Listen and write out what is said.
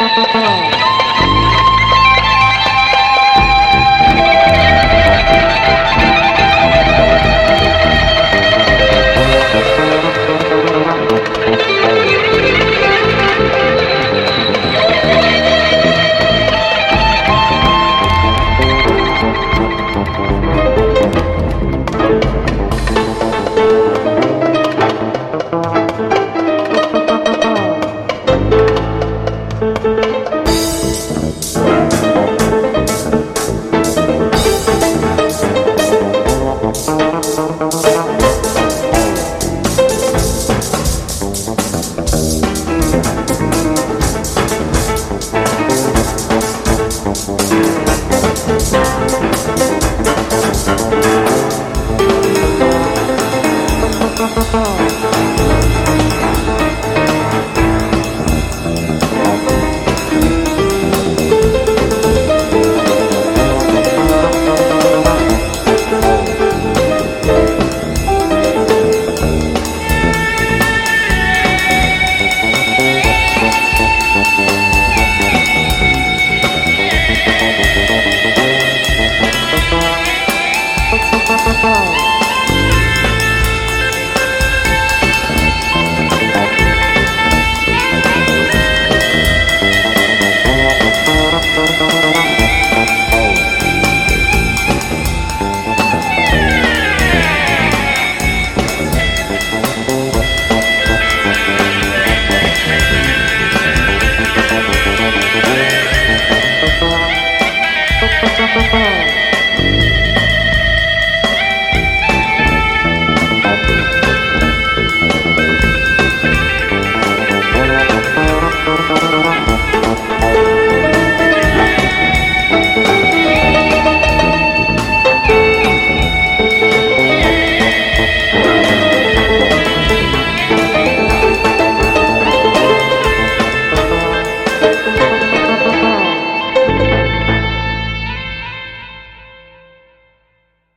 Gracias.